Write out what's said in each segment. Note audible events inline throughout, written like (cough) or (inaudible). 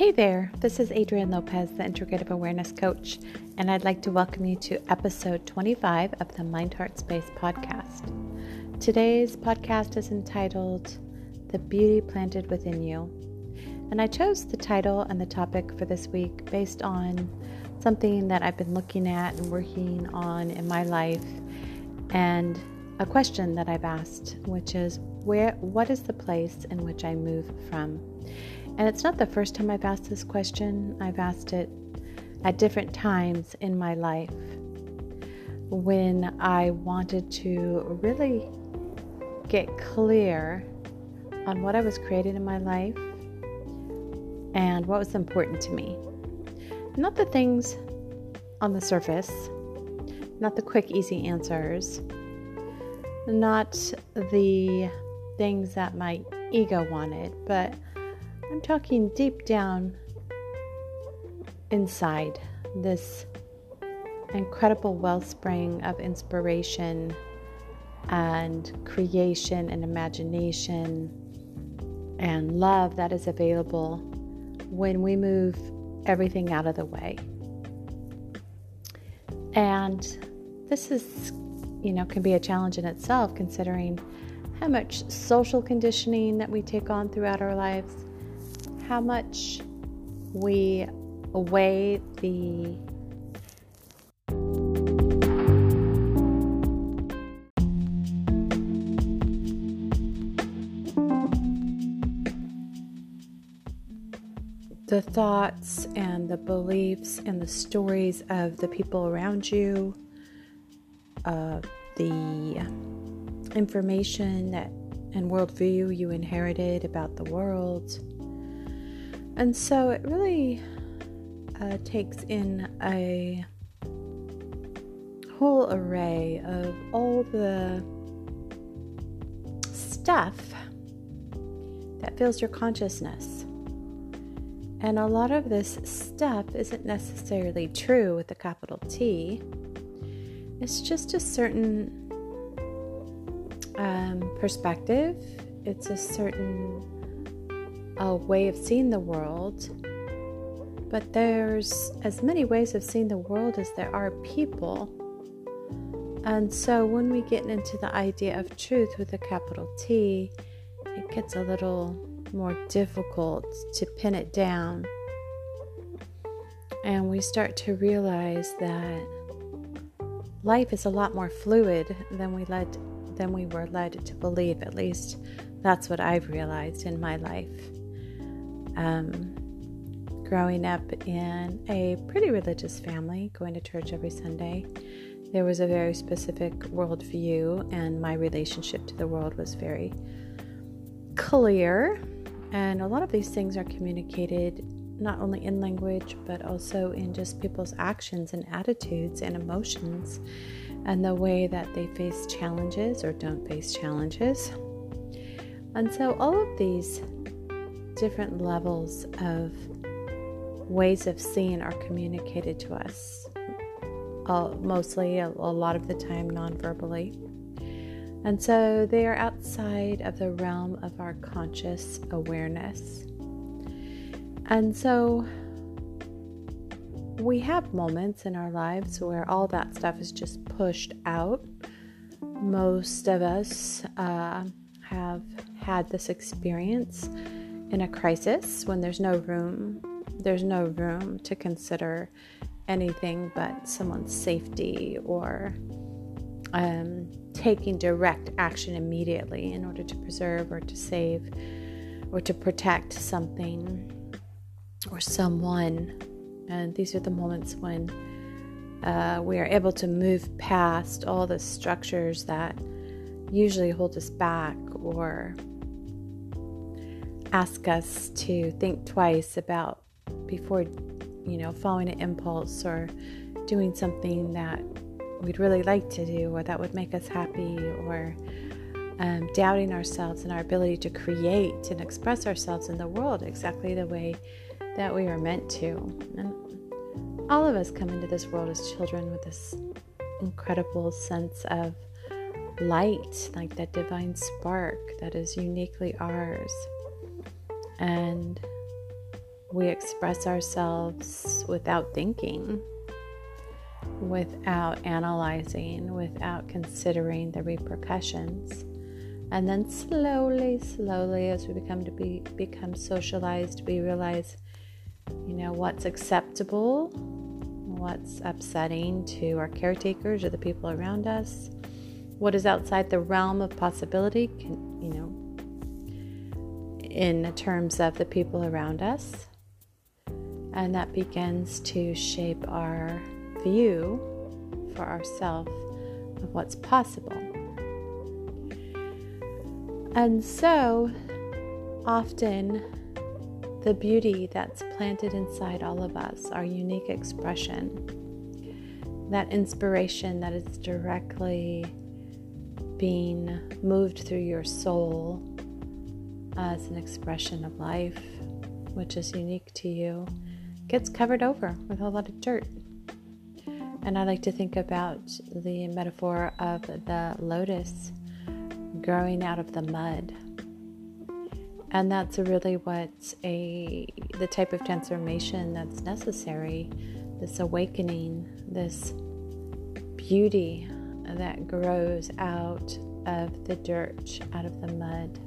Hey there, this is Adrienne Lopez, the Integrative Awareness Coach, and I'd like to welcome you to episode 25 of the Mind Heart Space podcast. Today's podcast is entitled The Beauty Planted Within You. And I chose the title and the topic for this week based on something that I've been looking at and working on in my life and a question that I've asked, which is where what is the place in which I move from? And it's not the first time I've asked this question. I've asked it at different times in my life when I wanted to really get clear on what I was creating in my life and what was important to me. Not the things on the surface, not the quick, easy answers, not the things that my ego wanted, but I'm talking deep down inside this incredible wellspring of inspiration and creation and imagination and love that is available when we move everything out of the way. And this is, you know, can be a challenge in itself considering how much social conditioning that we take on throughout our lives how much we weigh the the thoughts and the beliefs and the stories of the people around you, uh, the information that and worldview you inherited about the world and so it really uh, takes in a whole array of all the stuff that fills your consciousness. And a lot of this stuff isn't necessarily true with a capital T. It's just a certain um, perspective, it's a certain a way of seeing the world, but there's as many ways of seeing the world as there are people. And so when we get into the idea of truth with a capital T, it gets a little more difficult to pin it down. And we start to realize that life is a lot more fluid than we led than we were led to believe. At least that's what I've realized in my life um, growing up in a pretty religious family, going to church every Sunday, there was a very specific worldview, and my relationship to the world was very clear. And a lot of these things are communicated not only in language, but also in just people's actions and attitudes and emotions, and the way that they face challenges or don't face challenges. And so, all of these different levels of ways of seeing are communicated to us, uh, mostly a, a lot of the time non verbally. And so they are outside of the realm of our conscious awareness. And so we have moments in our lives where all that stuff is just pushed out. Most of us uh, have had this experience in a crisis when there's no room there's no room to consider anything but someone's safety or um, taking direct action immediately in order to preserve or to save or to protect something or someone. And these are the moments when uh, we are able to move past all the structures that usually hold us back or ask us to think twice about before, you know, following an impulse or doing something that we'd really like to do or that would make us happy or um, doubting ourselves and our ability to create and express ourselves in the world exactly the way that we are meant to. And all of us come into this world as children with this incredible sense of light, like that divine spark that is uniquely ours. And we express ourselves without thinking, without analyzing, without considering the repercussions. And then slowly, slowly, as we become to be become socialized, we realize, you know, what's acceptable, what's upsetting to our caretakers or the people around us, what is outside the realm of possibility, can, you know, in terms of the people around us. And that begins to shape our view for ourselves of what's possible. And so often, the beauty that's planted inside all of us, our unique expression, that inspiration that is directly being moved through your soul as an expression of life, which is unique to you, gets covered over with a lot of dirt. And I like to think about the metaphor of the lotus growing out of the mud. And that's really what a the type of transformation that's necessary, this awakening, this beauty that grows out of the dirt, out of the mud.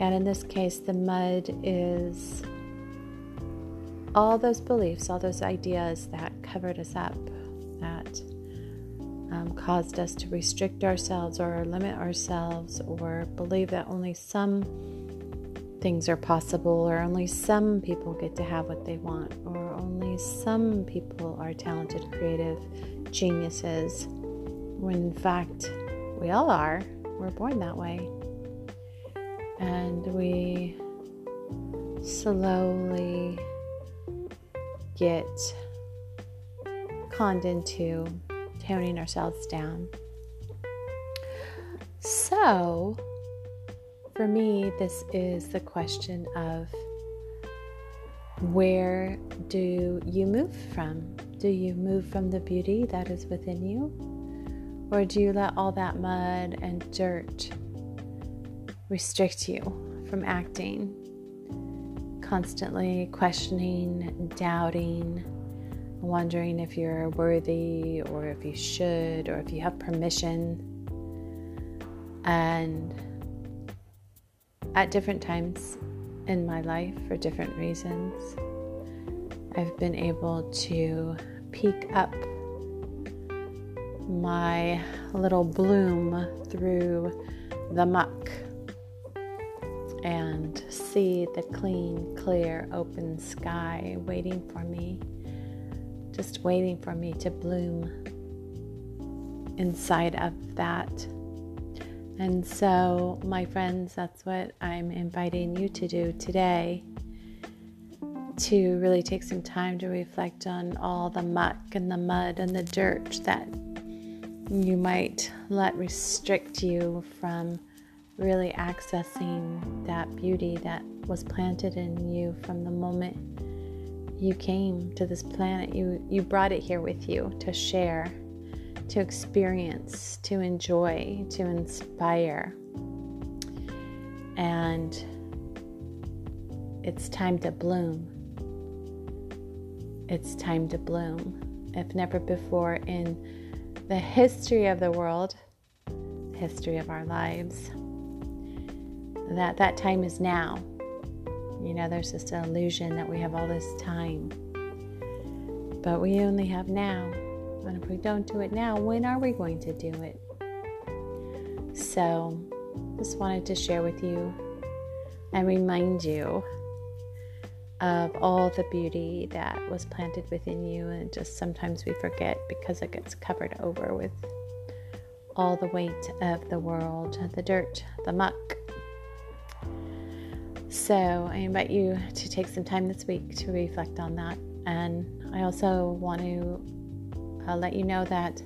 And in this case, the mud is all those beliefs, all those ideas that covered us up, that um, caused us to restrict ourselves or limit ourselves or believe that only some things are possible or only some people get to have what they want or only some people are talented, creative geniuses, when in fact we all are. We're born that way. And we slowly get conned into toning ourselves down. So, for me, this is the question of where do you move from? Do you move from the beauty that is within you? Or do you let all that mud and dirt restrict you from acting? Constantly questioning, doubting, wondering if you're worthy or if you should or if you have permission. And at different times in my life, for different reasons, I've been able to peek up my little bloom through the muck and see the clean, clear, open sky waiting for me just waiting for me to bloom inside of that. And so, my friends, that's what I'm inviting you to do today to really take some time to reflect on all the muck and the mud and the dirt that you might let restrict you from really accessing that beauty that was planted in you from the moment you came to this planet. You, you brought it here with you to share, to experience, to enjoy, to inspire. And it's time to bloom. It's time to bloom. If never before in the history of the world, history of our lives, that that time is now you know, there's this illusion that we have all this time. But we only have now. And if we don't do it now, when are we going to do it? So, just wanted to share with you and remind you of all the beauty that was planted within you. And just sometimes we forget because it gets covered over with all the weight of the world, the dirt, the muck, so I invite you to take some time this week to reflect on that. And I also want to uh, let you know that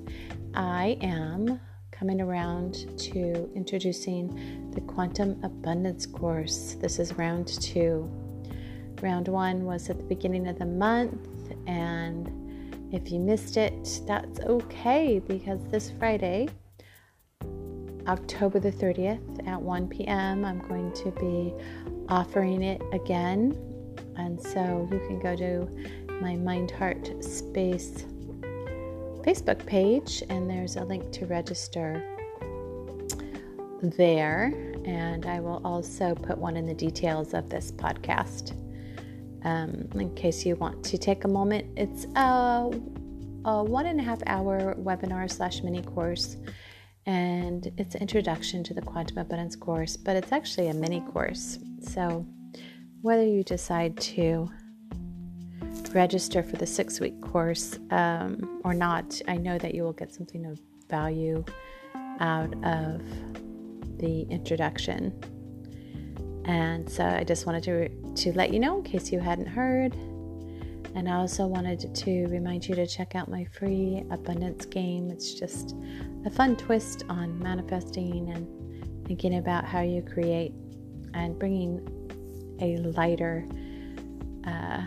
I am coming around to introducing the Quantum Abundance course. This is round two. Round one was at the beginning of the month, and if you missed it, that's okay because this Friday, October the 30th at 1 p.m., I'm going to be offering it again And so you can go to my Mind Heart Space Facebook page, and there's a link to register there. And I will also put one in the details of this podcast um, in case you want to take a moment. It's a, a one and a half hour webinar slash mini course, and it's an introduction to the quantum abundance course, but it's actually a mini course. So whether you decide to register for the six week course um, or not, I know that you will get something of value out of the introduction. And so I just wanted to, to let you know in case you hadn't heard. And I also wanted to remind you to check out my free abundance game. It's just a fun twist on manifesting and thinking about how you create and bringing a lighter, uh,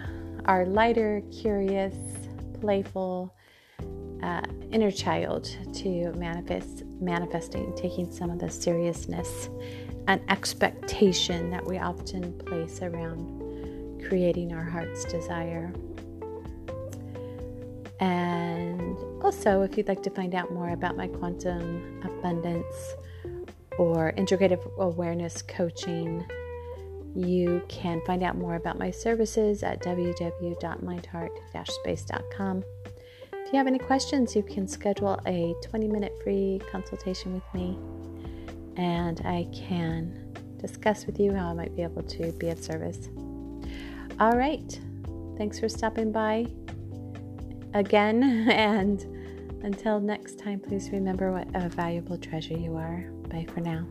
our lighter, curious, playful uh, inner child to manifest, manifesting, taking some of the seriousness and expectation that we often place around creating our heart's desire. And also, if you'd like to find out more about my quantum abundance or integrative awareness coaching, you can find out more about my services at www.mindheart-space.com. If you have any questions, you can schedule a 20 minute free consultation with me and I can discuss with you how I might be able to be of service. All right. Thanks for stopping by again. (laughs) And until next time, please remember what a valuable treasure you are. Bye for now.